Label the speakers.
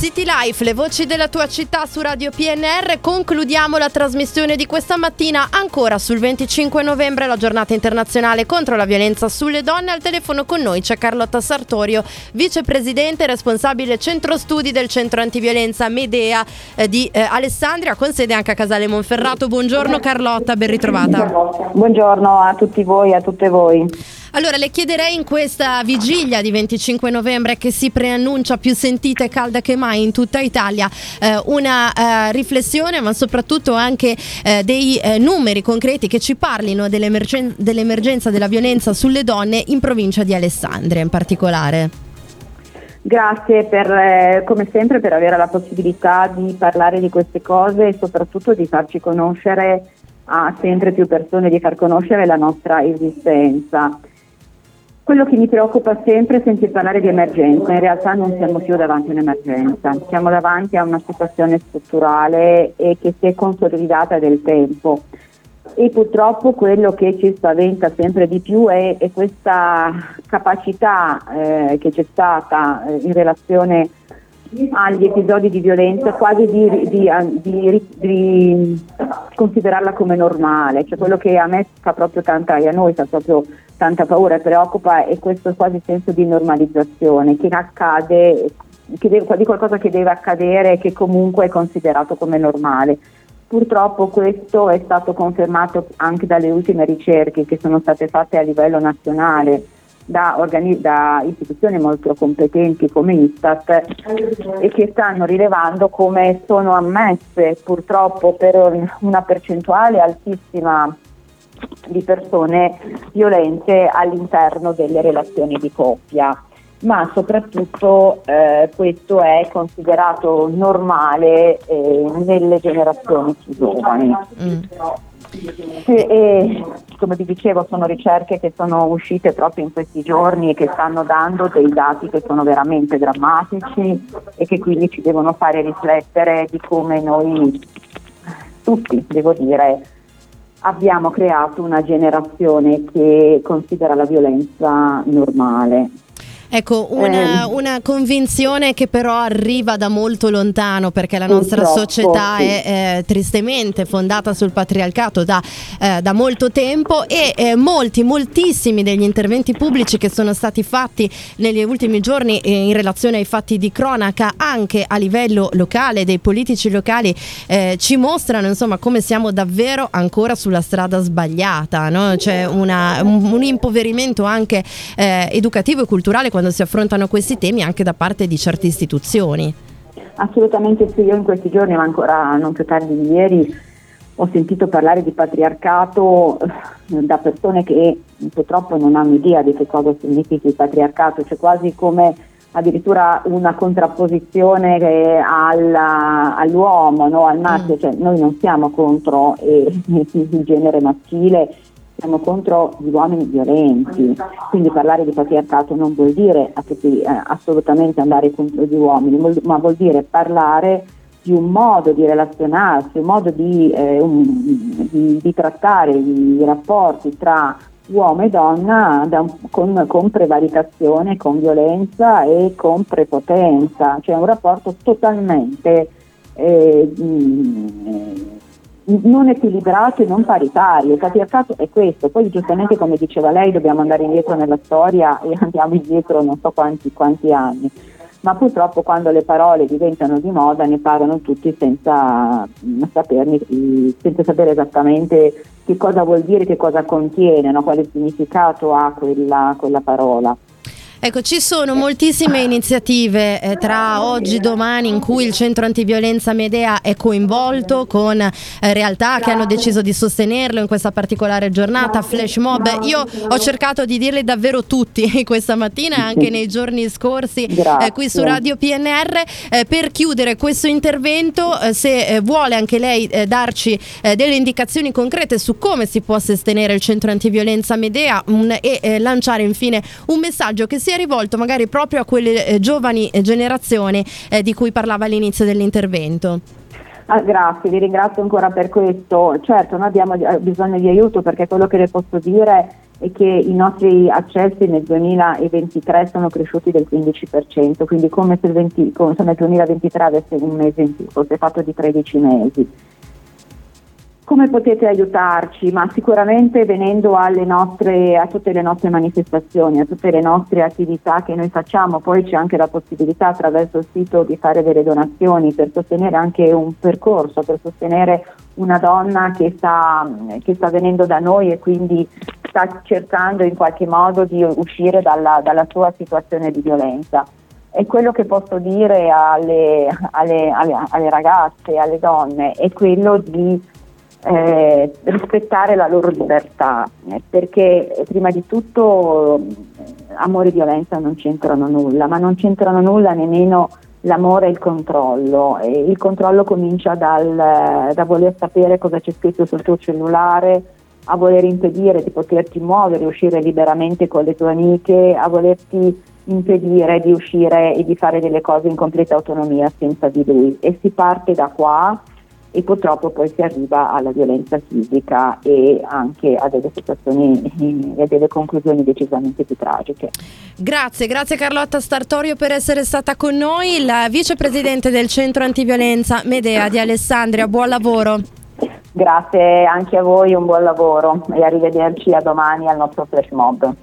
Speaker 1: City Life, le voci della tua città su Radio PNR. Concludiamo la trasmissione di questa mattina ancora sul 25 novembre, la giornata internazionale contro la violenza sulle donne. Al telefono con noi c'è Carlotta Sartorio, vicepresidente e responsabile centro studi del centro antiviolenza Medea eh, di eh, Alessandria, con sede anche a Casale Monferrato. Buongiorno Carlotta, ben ritrovata.
Speaker 2: Buongiorno a tutti voi e a tutte voi.
Speaker 1: Allora, le chiederei in questa vigilia di 25 novembre che si preannuncia più sentita e calda che mai in tutta Italia, eh, una eh, riflessione ma soprattutto anche eh, dei eh, numeri concreti che ci parlino dell'emergen- dell'emergenza della violenza sulle donne in provincia di Alessandria in particolare.
Speaker 2: Grazie per, eh, come sempre per avere la possibilità di parlare di queste cose e soprattutto di farci conoscere a sempre più persone, di far conoscere la nostra esistenza. Quello che mi preoccupa sempre è sentir parlare di emergenza, in realtà non siamo più davanti a un'emergenza, siamo davanti a una situazione strutturale e che si è consolidata del tempo. E purtroppo quello che ci spaventa sempre di più è, è questa capacità eh, che c'è stata eh, in relazione agli episodi di violenza quasi di, di, di, di, considerarla come normale, cioè quello che a me fa proprio tanta, a noi fa proprio tanta paura e preoccupa è questo quasi senso di normalizzazione che accade, che deve, di qualcosa che deve accadere e che comunque è considerato come normale. Purtroppo questo è stato confermato anche dalle ultime ricerche che sono state fatte a livello nazionale da, organi- da, istituzioni molto competenti come Istat e che stanno rilevando come sono ammesse purtroppo per una percentuale altissima di persone violente all'interno delle relazioni di coppia ma soprattutto eh, questo è considerato normale eh, nelle generazioni più giovani. Mm. E, come vi dicevo sono ricerche che sono uscite proprio in questi giorni e che stanno dando dei dati che sono veramente drammatici e che quindi ci devono fare riflettere di come noi tutti, devo dire, abbiamo creato una generazione che considera la violenza normale
Speaker 1: Ecco, una, eh. una, convinzione che però arriva da molto lontano perché la nostra Purtroppo, società sì. è eh, tristemente fondata sul patriarcato da, eh, da molto tempo e eh, molti, moltissimi degli interventi pubblici che sono stati fatti negli ultimi giorni eh, in relazione ai fatti di cronaca anche a livello locale, dei politici locali, eh, ci mostrano insomma come siamo davvero ancora sulla strada sbagliata, no? c'è una, un, un, impoverimento anche educativo e culturale quando si affrontano questi temi anche da parte di certe istituzioni.
Speaker 2: Assolutamente sì, io in questi giorni, ma ancora non più tardi di ieri, ho sentito parlare di patriarcato eh, da persone che purtroppo non hanno idea di che cosa significhi il patriarcato, cioè quasi come addirittura una contrapposizione alla, all'uomo, no? al maschio, mm. cioè noi non siamo contro eh, il genere maschile siamo contro gli uomini violenti, quindi parlare di patriarcato non vuol dire eh, assolutamente andare contro gli uomini, ma vuol dire parlare di un modo di relazionarsi, un modo di, eh, un, di, di trattare i rapporti tra uomo e donna un, con, con, prevaricazione, con violenza e con prepotenza, cioè un rapporto totalmente eh, non equilibrato e non paritario. Il patriarcato è questo, poi giustamente come diceva lei dobbiamo andare indietro nella storia e andiamo indietro non so quanti, quanti anni, ma purtroppo quando le parole diventano di moda ne parlano tutti senza, saperni, senza sapere esattamente che cosa vuol dire, che cosa contiene, no? quale significato ha quella, quella parola.
Speaker 1: Ecco, ci sono moltissime iniziative eh, tra oggi e domani in cui il centro antiviolenza Medea è coinvolto con eh, realtà che hanno deciso di sostenerlo in questa particolare giornata, flash mob. Io ho cercato di dirle davvero tutti questa mattina e anche nei giorni scorsi eh, qui su Radio PNR. Eh, per chiudere questo intervento, eh, se eh, vuole anche lei darci delle indicazioni concrete su come si può sostenere il centro antiviolenza Medea un, e lanciare infine un messaggio che sia sia rivolto magari proprio a quelle eh, giovani eh, generazioni eh, di cui parlava all'inizio dell'intervento.
Speaker 2: Ah, grazie, vi ringrazio ancora per questo. Certo, noi abbiamo eh, bisogno di aiuto perché quello che le posso dire è che i nostri accessi nel 2023 sono cresciuti del 15%, quindi come se, 20, come se nel 2023 avesse un mese in più, fosse fatto di 13 mesi. Come potete aiutarci? Ma sicuramente venendo nostre, a tutte le nostre manifestazioni, a tutte le nostre attività che noi facciamo, poi c'è anche la possibilità attraverso il sito di fare delle donazioni per sostenere anche un percorso, per sostenere una donna che sta, che sta venendo da noi e quindi sta cercando in qualche modo di uscire dalla, dalla sua situazione di violenza. E quello che posso dire alle, alle, alle, alle ragazze, alle donne, è quello di eh, rispettare la loro libertà, eh, perché prima di tutto eh, amore e violenza non c'entrano nulla, ma non c'entrano nulla nemmeno l'amore e il controllo. E il controllo comincia dal, da voler sapere cosa c'è scritto sul tuo cellulare, a voler impedire di poterti muovere, uscire liberamente con le tue amiche, a volerti impedire di uscire e di fare delle cose in completa autonomia senza di lui. E si parte da qua e purtroppo poi si arriva alla violenza fisica e anche a delle situazioni e delle conclusioni decisamente più tragiche.
Speaker 1: Grazie, grazie Carlotta Startorio per essere stata con noi, la vicepresidente del centro antiviolenza Medea di Alessandria, buon lavoro.
Speaker 2: Grazie anche a voi, un buon lavoro e arrivederci a domani al nostro flash mob.